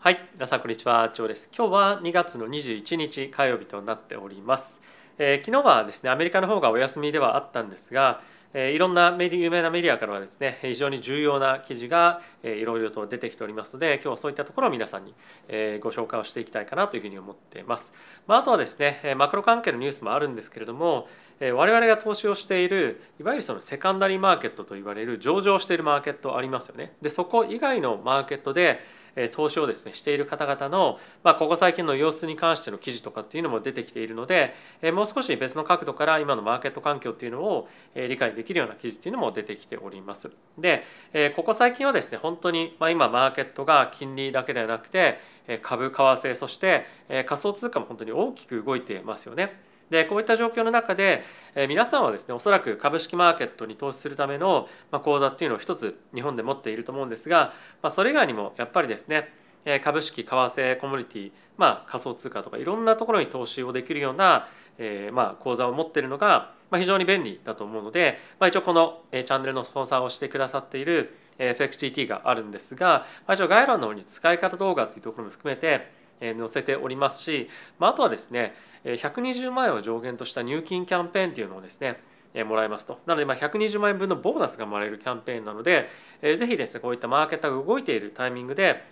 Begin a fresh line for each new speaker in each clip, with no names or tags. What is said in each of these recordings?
はい、皆さんこんにちは、ジョーです。今日は2月の21日火曜日となっております。えー、昨日はですね、アメリカの方がお休みではあったんですが、えー、いろんなメディ有名なメディアからはですね、非常に重要な記事が、えー、いろいろと出てきておりますので、今日はそういったところを皆さんに、えー、ご紹介をしていきたいかなというふうに思っています。まあ、あとはですね、マクロ関係のニュースもあるんですけれども、えー、我々が投資をしているいわゆるそのセカンダリーマーケットと言われる上場しているマーケットありますよね。で、そこ以外のマーケットで投資をですねしている方々の、まあ、ここ最近の様子に関しての記事とかっていうのも出てきているのでもう少し別の角度から今のマーケット環境っていうのを理解できるような記事っていうのも出てきております。でここ最近はですね本当に、まあ、今マーケットが金利だけではなくて株為替そして仮想通貨も本当に大きく動いてますよね。でこういった状況の中で、え皆さんはですねおそらく株式マーケットに投資するための、ま口座っていうのを一つ日本で持っていると思うんですが、まあ、それ以外にもやっぱりですね株式為替コミュニティ、まあ、仮想通貨とかいろんなところに投資をできるような、えー、まあ口座を持っているのが、まあ、非常に便利だと思うので、まあ、一応このチャンネルのスポンサーをしてくださっている FXGT があるんですが、まあ、一応概要欄の方に使い方動画っていうところも含めて載せておりますし、まあ、あとはですね120万円を上限とした入金キャンペーンっていうのをですねもらえますと。なので、ま、120万円分のボーナスがもらえるキャンペーンなので、ぜひですね、こういったマーケットが動いているタイミングで、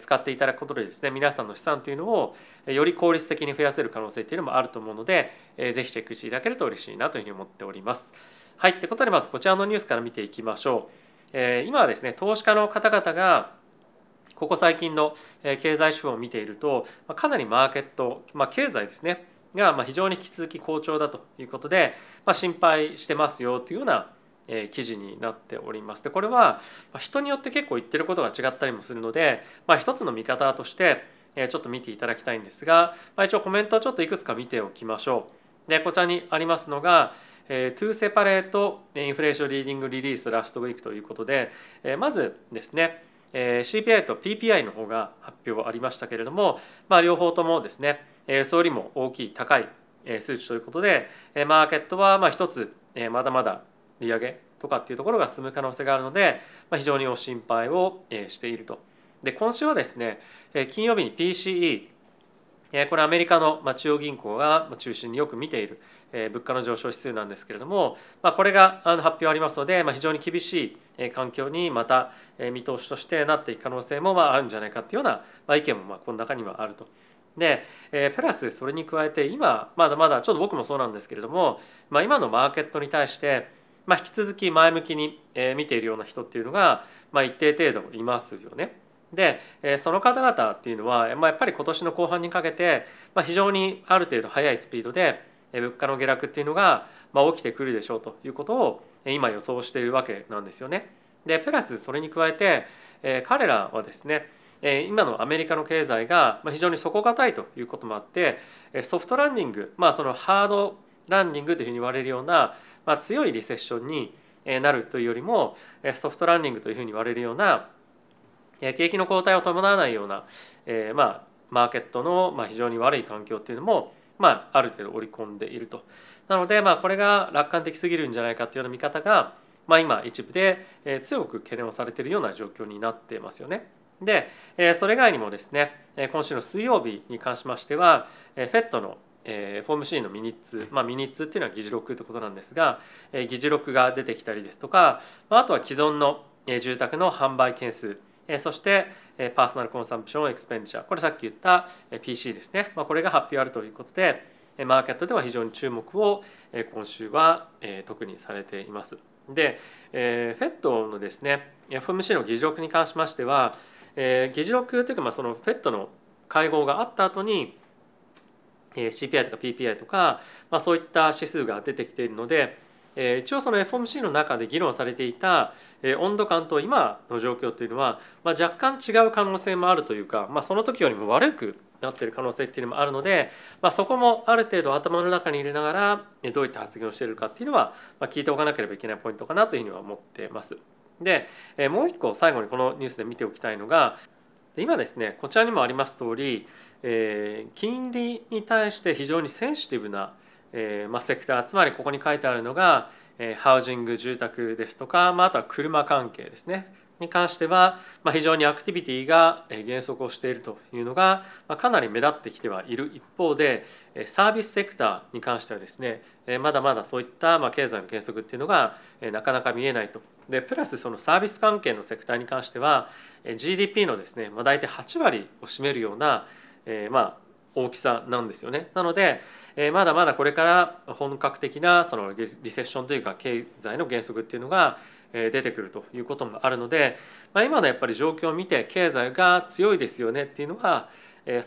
使っていただくことでですね、皆さんの資産というのをより効率的に増やせる可能性というのもあると思うので、ぜひチェックしていただけると嬉しいなというふうに思っております。はい、ということで、まずこちらのニュースから見ていきましょう。今はですね、投資家の方々がここ最近の経済指標を見ているとかなりマーケット、まあ、経済ですねが非常に引き続き好調だということで、まあ、心配してますよというような記事になっております。でこれは人によって結構言ってることが違ったりもするので、まあ、一つの見方としてちょっと見ていただきたいんですが、まあ、一応コメントをちょっといくつか見ておきましょう。でこちらにありますのが「2 separate インフレーションリーディングリリースラストウィーク」ということでまずですね CPI と PPI の方が発表ありましたけれども、まあ、両方ともですねそれよりも大きい高い数値ということでマーケットはまあ一つまだまだ利上げとかっていうところが進む可能性があるのでまあ非常にお心配をしていると。で今週はですね金曜日に PCE これアメリカの中央銀行が中心によく見ている物価の上昇指数なんですけれどもまこれが発表ありますのでま非常に厳しい環境にまた見通しとしてなっていく可能性もあるんじゃないかっていうような意見もこの中にはあると。でプラスそれに加えて今まだまだちょっと僕もそうなんですけれどもま今のマーケットに対して引き続き前向きに見ているような人っていうのが一定程度いますよね。でその方々っていうのはやっぱり今年の後半にかけて非常にある程度速いスピードで物価の下落っていうのが起きてくるでしょうということを今予想しているわけなんですよね。でプラスそれに加えて彼らはですね今のアメリカの経済が非常に底堅いということもあってソフトランディングまあそのハードランディングというふうに言われるような、まあ、強いリセッションになるというよりもソフトランディングというふうに言われるような景気の後退を伴わないような、え、まあマーケットの非常に悪い環境っていうのもまあある程度織り込んでいると。なのでまあこれが楽観的すぎるんじゃないかっていうような見方がまあ今一部で強く懸念をされているような状況になっていますよね。でそれ以外にもですね今週の水曜日に関しましては FED の FOMC のミニッツ、まあ、ミニッツっていうのは議事録ということなんですが議事録が出てきたりですとかあとは既存の住宅の販売件数そしてパーソナルコンサンプションエクスペンディチャーこれさっき言った PC ですね、まあ、これが発表あるということでマーケットでは非常に注目を今週は特にされています。で、FED のですね FMC の議事録に関しましては議事録というかまあその FED の会合があった後に CPI とか PPI とか、まあ、そういった指数が出てきているのでえ一応その FOMC の中で議論されていた、え温度感と今の状況というのは、まあ、若干違う可能性もあるというか、まあ、その時よりも悪くなっている可能性っていうのもあるので、まあ、そこもある程度頭の中に入れながらどういった発言をしているかっていうのは、まあ、聞いておかなければいけないポイントかなというふうには思っています。で、えもう一個最後にこのニュースで見ておきたいのが今ですねこちらにもあります通り、えー、金利に対して非常にセンシティブな、えーまあ、セクターつまりここに書いてあるのがハウジング住宅ですとか、まあ、あとは車関係ですねに関しては、まあ、非常にアクティビティが減速をしているというのが、まあ、かなり目立ってきてはいる一方でサービスセクターに関してはですねまだまだそういったまあ経済の減速っていうのがなかなか見えないと。でプラスそのサービス関係のセクターに関しては GDP のですね、まあ、大体8割を占めるような、えー、まあ大きさなんですよね。なので、え、まだまだこれから本格的なそのリセッションというか経済の減速っていうのが出てくるということもあるので、まあ、今のやっぱり状況を見て経済が強いですよねっていうのが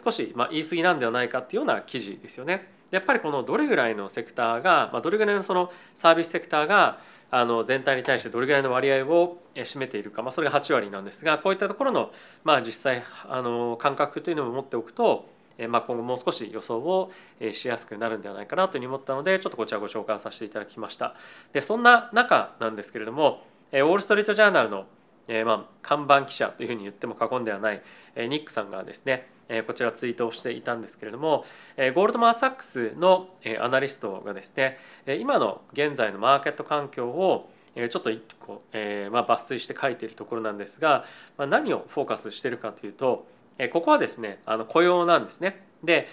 少しまあ言い過ぎなんではないかっていうような記事ですよね。やっぱりこのどれぐらいのセクターが、まあ、どれぐらいのそのサービスセクターがあの全体に対してどれぐらいの割合を占めているか、まあ、それが8割なんですがこういったところの、まあ、実際あの感覚というのも持っておくとまあ、今後もう少し予想をしやすくなるんではないかなというふうに思ったのでちょっとこちらご紹介させていただきました。でそんな中なんですけれどもウォール・ストリート・ジャーナルの、えまあ、看板記者というふうに言っても過言ではない、えニックさんがですね、えこちらツイートをしていたんですけれども、えゴールドマン・サックスの、えアナリストがですね今の現在のマーケット環境をちょっと一個、えまあ、抜粋して書いているところなんですが、まあ、何をフォーカスしているかというとここはですねあの雇用なんですね。で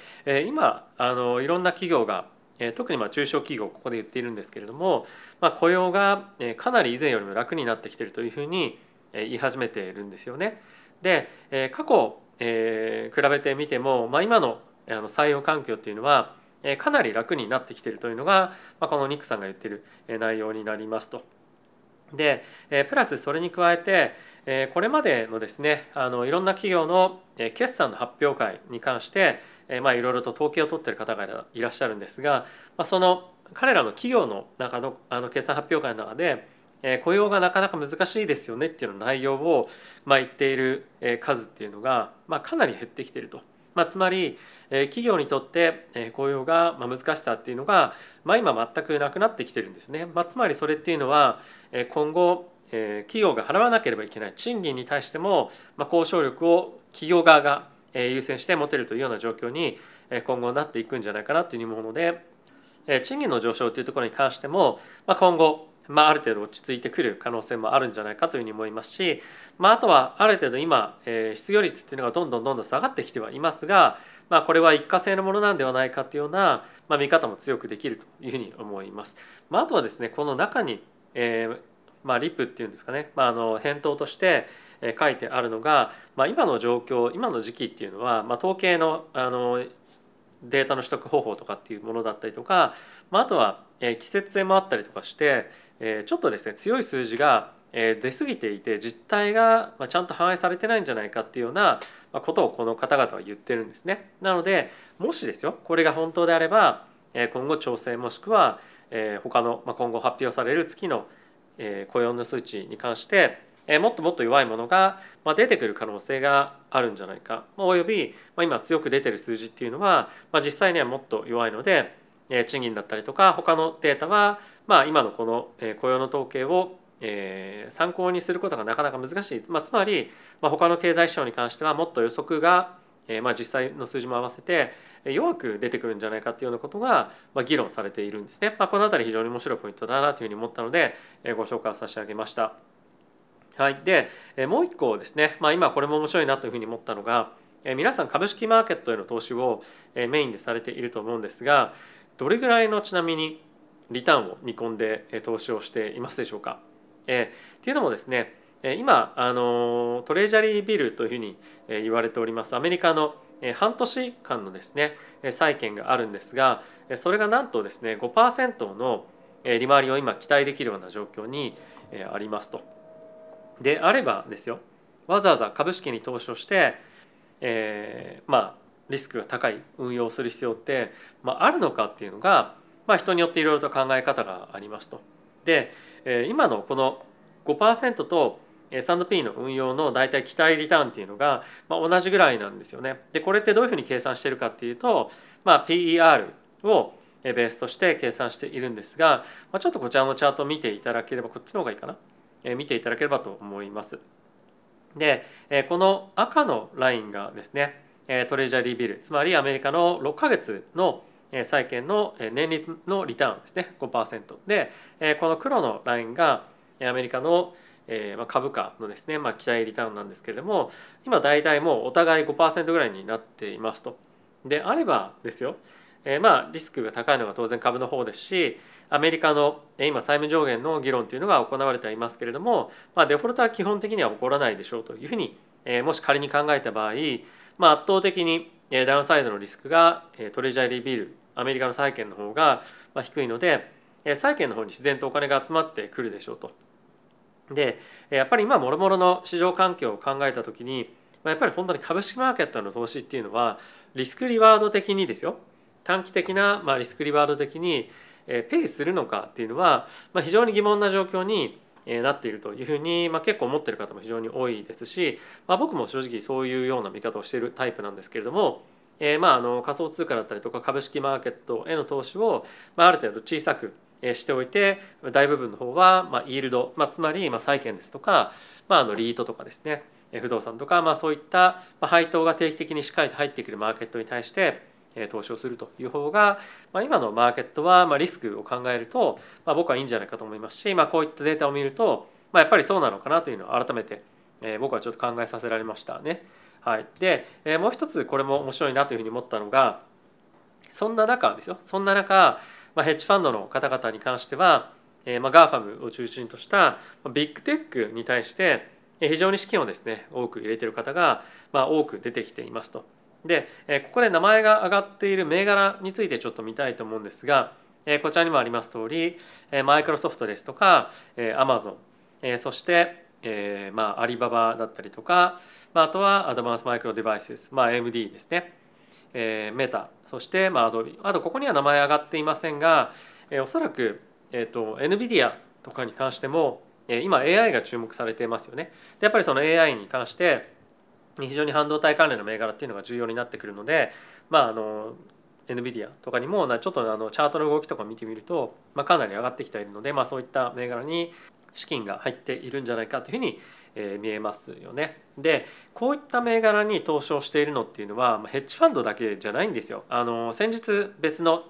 今あのいろんな企業が特にま中小企業ここで言っているんですけれども、まあ、雇用がかなり以前よりも楽になってきてるというふうに言い始めているんですよね。で過去え比べてみても、まあ、今の採用環境っていうのはかなり楽になってきてるというのが、まあ、このニックさんが言ってる内容になりますと。でえプラスそれに加えてえこれまでのですねあのいろんな企業の決算の発表会に関してえまあいろいろと統計を取っている方がいらっしゃるんですがまその彼らの企業の中のあの決算発表会の中でえ雇用がなかなか難しいですよねっていうの内容をまあ言っている数っていうのがまあかなり減ってきていると。まあ、つまりえ企業にとってえ雇用がま難しさっていうのが、まあ、今全くなくなってきてるんですね。まあ、つまりそれっていうのはえ今後え企業が払わなければいけない賃金に対してもま交渉力を企業側がえ優先して持てるというような状況にえ今後なっていくんじゃないかなというふうに思うのでえ賃金の上昇というところに関してもま今後まあ、ある程度落ち着いてくる可能性もあるんじゃないかというふうに思いますし、まあ、あとはある程度今、えー、失業率っていうのがどんどんどんどん下がってきてはいますが、まあ、これは一過性のものなんではないかというような、まあ、見方も強くできるというふうに思います。まあ、あとはですねこの中に、えーまあ、リップっていうんですかね、まあ、あの返答として書いてあるのが、まあ、今の状況今の時期っていうのは、まあ、統計のあのデータの取得方法とかっていうものだったりとか、まあ、あとはえ季節性もあったりとかしてえちょっとですね強い数字が出過ぎていて実態がちゃんと反映されてないんじゃないかっていうようなことをこの方々は言ってるんですね。なのでもしですよこれが本当であれば今後調整もしくは他の今後発表される月の雇用の数値に関してえもっともっと弱いものがま出てくる可能性があるんじゃないかおよびま今強く出てる数字っていうのはま実際にはもっと弱いのでえ賃金だったりとか他のデータは、まあ、今のこのえ雇用の統計をえ参考にすることがなかなか難しい、まあ、つまり、まあ、他の経済指標に関してはもっと予測が、えまあ、実際の数字も合わせて弱く出てくるんじゃないかっていうようなことが、まあ、議論されているんですね。まあ、この辺り非常に面白いポイントだなというふうに思ったのでえご紹介を差し上げました。はい、でもう一個ですね、まあ、今これも面白いなというふうに思ったのが皆さん株式マーケットへの投資をメインでされていると思うんですがどれぐらいのちなみにリターンを見込んで投資をしていますでしょうか。えー、っていうのもですね今あのトレジャリービルというふうに言われておりますアメリカの半年間のですね債券があるんですがそれがなんとですね5%の利回りを今期待できるような状況にありますと。であればですよわざわざ株式に投資をして、えー、まあリスクが高い運用をする必要って、まあ、あるのかっていうのが、まあ、人によっていろいろと考え方がありますと。で今のこの5%と S&P の運用の大体期待リターンっていうのが、まあ、同じぐらいなんですよね。でこれってどういうふうに計算してるかっていうと、まあ、PER をベースとして計算しているんですが、まあ、ちょっとこちらのチャートを見ていただければこっちの方がいいかな、見ていただければと思います。でこの赤のラインがですねトレジャーリービルつまりアメリカの6ヶ月の債券の年率のリターンですね5%でこの黒のラインがアメリカの、株価のですね、まあ、期待リターンなんですけれども今大体もうお互い5%ぐらいになっていますと。であればですよ、えー、まあリスクが高いのが当然株の方ですしアメリカの今債務上限の議論というのが行われてはいますけれども、まあ、デフォルトは基本的には起こらないでしょうというふうに、えー、もし仮に考えた場合、まあ、圧倒的にダウンサイドのリスクがトレジャーリービールアメリカの債券の方が低いので債券の方に自然とお金が集まってくるでしょうと。でやっぱり今もろもろの市場環境を考えた時にやっぱり本当に株式マーケットの投資っていうのはリスクリワード的にですよ短期的なまあリスクリワード的にペイするのかっていうのはま非常に疑問な状況になっているというふうに、まあ、結構思ってる方も非常に多いですし、まあ、僕も正直そういうような見方をしているタイプなんですけれども、えー、まああの仮想通貨だったりとか株式マーケットへの投資を、まあ、ある程度小さくしておいて大部分の方は、まあ、イールド、まあ、つまり、まあ、債券ですとか、まあ、あのリートとかですね不動産とか、まあ、そういった配当が定期的にしっかりと入ってくるマーケットに対して投資をするという方が、まあ、今のマーケットはまあリスクを考えると、まあ、僕はいいんじゃないかと思いますし、まあ、こういったデータを見ると、まあ、やっぱりそうなのかなというのを改めて、えー、僕はちょっと考えさせられましたね。はい、で、えー、もう一つこれも面白いなというふうに思ったのがそんな中ですよそんな中、まあ、ヘッジファンドの方々に関しては、えーまあ、 GAFAM を中心としたビッグテックに対して非常に資金をですね多く入れている方が、まあ、多く出てきていますと。でここで名前が挙がっている銘柄についてちょっと見たいと思うんですがこちらにもあります通りマイクロソフトですとかアマゾンそしてまあアリババだったりとかあとはアドバンスマイクロデバイスまあ AMD ですねメタそしてまあアドビあとここには名前上がっていませんがおそらくえっと NVIDIA とかに関しても今 AI が注目されていますよね。でやっぱりその AI に関して非常に半導体関連の銘柄っていうのが重要になってくるのでまああの NVIDIA とかにもちょっとあのチャートの動きとか見てみると、まあ、かなり上がってきているので、まあ、そういった銘柄に資金が入っているんじゃないかというふうに、え見えますよね。でこういった銘柄に投資をしているのっていうのはヘッジファンドだけじゃないんですよ。あの先日別の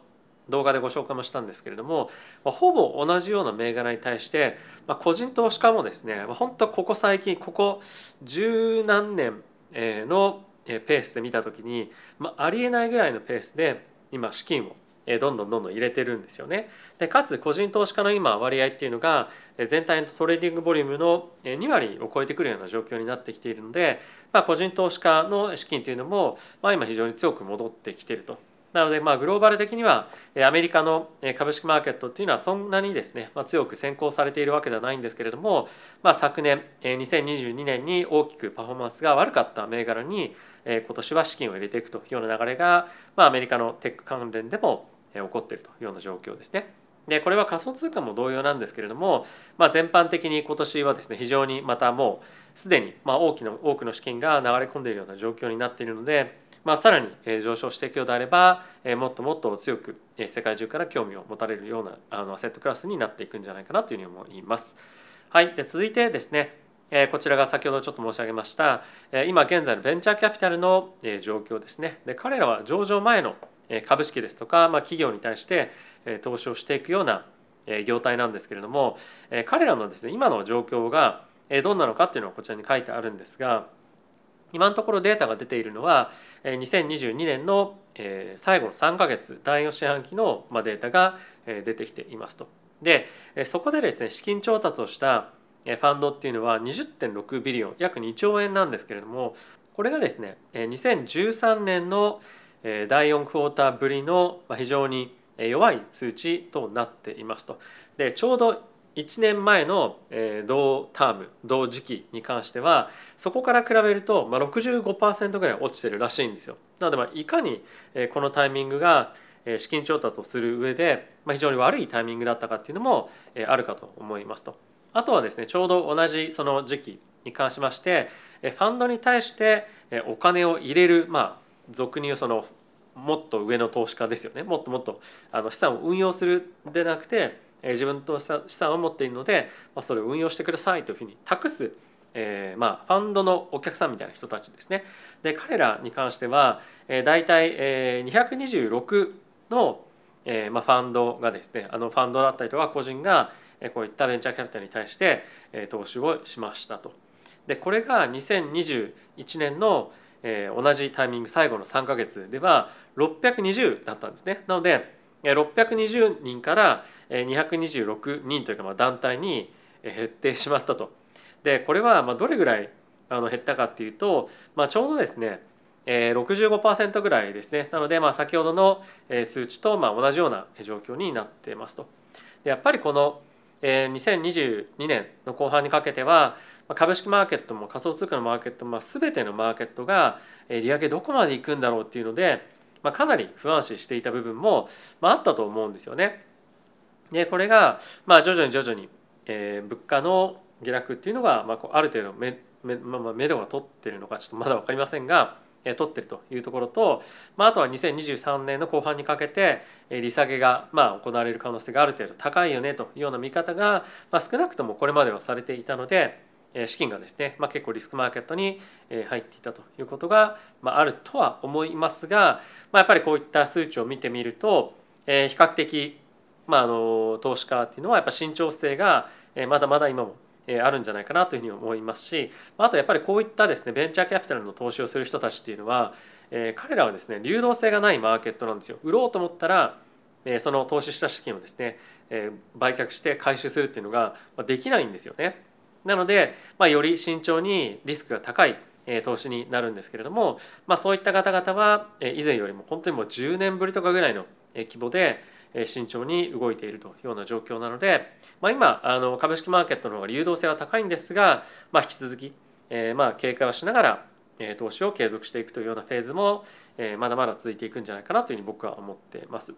動画でご紹介もしたんですけれどもほぼ同じような銘柄に対してまあ個人投資家もですね本当ここ最近ここ十何年のペースで見た時に、まあ、ありえないぐらいのペースで今資金をどんどんどんどん入れてるんですよね。でかつ個人投資家の今割合っていうのが全体の trading volume の2割を超えてくるような状況になってきているので、まあ、個人投資家の資金というのも、まあ、今非常に強く戻ってきているとなのでまあグローバル的にはアメリカの株式マーケットっていうのはそんなにですね、まあ、強く先行されているわけではないんですけれども、まあ、昨年2022年に大きくパフォーマンスが悪かった銘柄に今年は資金を入れていくというような流れが、まあ、アメリカのテック関連でも起こっているというような状況ですね。でこれは仮想通貨も同様なんですけれども、まあ、全般的に今年はですね非常にまたもうすでにまあ大きな多くの資金が流れ込んでいるような状況になっているのでまあ、さらに上昇していくようであればもっともっと強く世界中から興味を持たれるようなあのアセットクラスになっていくんじゃないかなというふうに思います。はい、で続いてですねこちらが先ほどちょっと申し上げました今現在のベンチャーキャピタルの状況ですねで彼らは上場前の株式ですとか、まあ、企業に対して投資をしていくような業態なんですけれども彼らのですね今の状況がどんなのかっていうのはこちらに書いてあるんですが今のところデータが出ているのは2022年の最後の3ヶ月第4四半期のデータが出てきていますと。でそこでですね資金調達をしたファンドっていうのは20.6ビリオン約2兆円なんですけれどもこれがですね2013年の第4クォーターぶりの非常に弱い数値となっていますと。でちょうど1年前の同ターム同時期に関してはそこから比べると65%ぐらい落ちてるらしいんですよ。なのでいかにこのタイミングが資金調達をする上で非常に悪いタイミングだったかっていうのもあるかと思いますと。あとはですねちょうど同じその時期に関しましてファンドに対してお金を入れるまあ俗に言うそのもっと上の投資家ですよねもっともっとあの資産を運用するでなくて自分と資産を持っているので、ま、それを運用してくださいというふうに託す、えー、まあファンドのお客さんみたいな人たちですね。で彼らに関しては、え、大体、えー、226の、えまあ、ファンドがですねあのファンドだったりとか個人がこういったベンチャーキャピタルに対して投資をしましたと。でこれが2021年の同じタイミング最後の3か月では620だったんですね。なので620人から226人というかまあ団体に減ってしまったと。でこれはまあどれぐらいあの減ったかっていうと、まあ、ちょうどですね65%ぐらいですねなのでまあ先ほどの数値とまあ同じような状況になっていますと。でやっぱりこの2022年の後半にかけては株式マーケットも仮想通貨のマーケットも全てのマーケットが利上げどこまでいくんだろうっていうので、まあ、かなり不安視していた部分も、まあ、あったと思うんですよね。でこれがまあ徐々に徐々に、えー、物価の下落っていうのが、まあ、ある程度目目,、まあ、目処が取ってるのかちょっとまだ分かりませんがえ取ってるというところと、まあ、あとは2023年の後半にかけてえ利下げがまあ行われる可能性がある程度高いよねというような見方が、まあ、少なくともこれまではされていたので資金がですね、まあ、結構リスクマーケットに入っていたということが、あ、あるとは思いますが、まあ、やっぱりこういった数値を見てみると比較的、まあ、あの投資家っていうのはやっぱ慎重性がまだまだ今もあるんじゃないかなというふうに思いますしあとやっぱりこういったですねベンチャーキャピタルの投資をする人たちっていうのは彼らはですね流動性がないマーケットなんですよ。売ろうと思ったらその投資した資金をですね売却して回収するっていうのができないんですよね。なので、まあ、より慎重にリスクが高い投資になるんですけれども、まあ、そういった方々は以前よりも本当にもう10年ぶりとかぐらいの規模で慎重に動いているというような状況なので、まあ、今あの株式マーケットの方が流動性は高いんですが、まあ、引き続き、えー、まあ警戒をしながら投資を継続していくというようなフェーズもまだまだ続いていくんじゃないかなというふうに僕は思っています。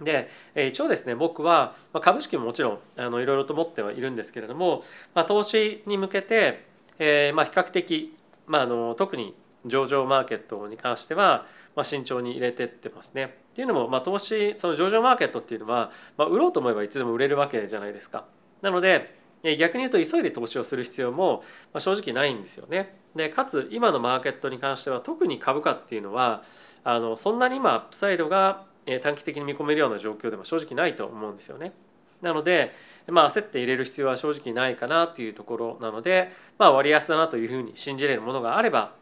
で一応ですね僕は株式ももちろんいろいろと持ってはいるんですけれども、まあ、投資に向けて、えー、まあ比較的、まあ、あの特に上場マーケットに関しては、まあ、慎重に入れてってますね。っていうのも、まあ、投資その上場マーケットっていうのは、まあ、売ろうと思えばいつでも売れるわけじゃないですか。なので逆に言うと急いで投資をする必要も正直ないんですよね。でかつ今のマーケットに関しては特に株価っていうのはあのそんなに今アップサイドが短期的に見込めるような状況でも正直ないと思うんですよね。なので、まあ、焦って入れる必要は正直ないかなというところなので、まあ、割安だなというふうに信じれるものがあれば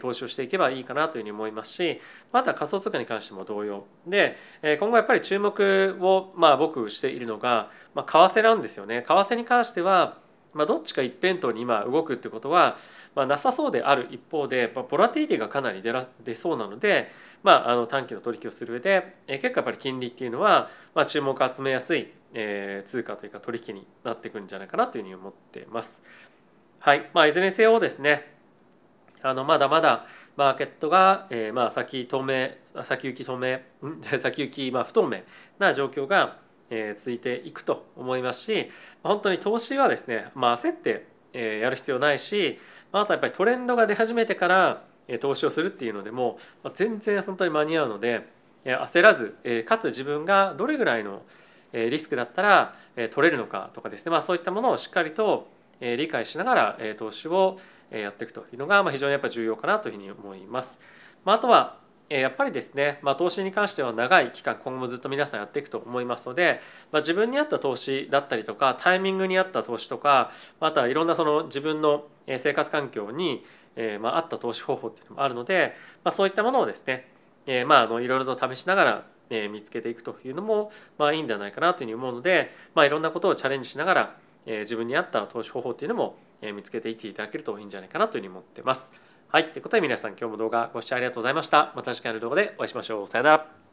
投資をしていけばいいかなというふうに思いますしまた仮想通貨に関しても同様で今後やっぱり注目をまあ僕しているのが、まあ、為替なんですよね為替に関してはまあ、どっちか一辺倒に今動くってことは、まあ、なさそうである一方で、まあ、ボラティリティがかなり出ら出そうなので、まあ、あの短期の取引をする上で、え結構やっぱり金利っていうのは、まあ、注目を集めやすい、えー、通貨というか取引になってくるんじゃないかなというふうに思っています。はいまあ、いずれにせよですねあのまだまだマーケットが、えー、まあ先透明先行き透明 先行きまあ不透明な状況がえ続いていくと思いますし本当に投資はですね、まあ、焦ってやる必要ないしあとはやっぱりトレンドが出始めてから投資をするっていうのでも全然本当に間に合うので焦らずかつ自分がどれぐらいのリスクだったら取れるのかとかですね、まあ、そういったものをしっかりと理解しながら投資をやっていくというのが非常にやっぱ重要かなというふうに思います。まあ、あとはやっぱりですね、まあ、投資に関しては長い期間今後もずっと皆さんやっていくと思いますので、まあ、自分に合った投資だったりとかタイミングに合った投資とかまたいろんなその自分の生活環境に、えまあ、合った投資方法っていうのもあるので、まあ、そういったものをですね、えまあ、あのいろいろと試しながらえ見つけていくというのもまあいいんじゃないかなというふうに思うので、まあ、いろんなことをチャレンジしながら、え自分に合った投資方法っていうのもえ見つけていっていただけるといいんじゃないかなというふうに思ってます。はい。ということで皆さん今日も動画ご視聴ありがとうございました。また次回の動画でお会いしましょう。さよなら。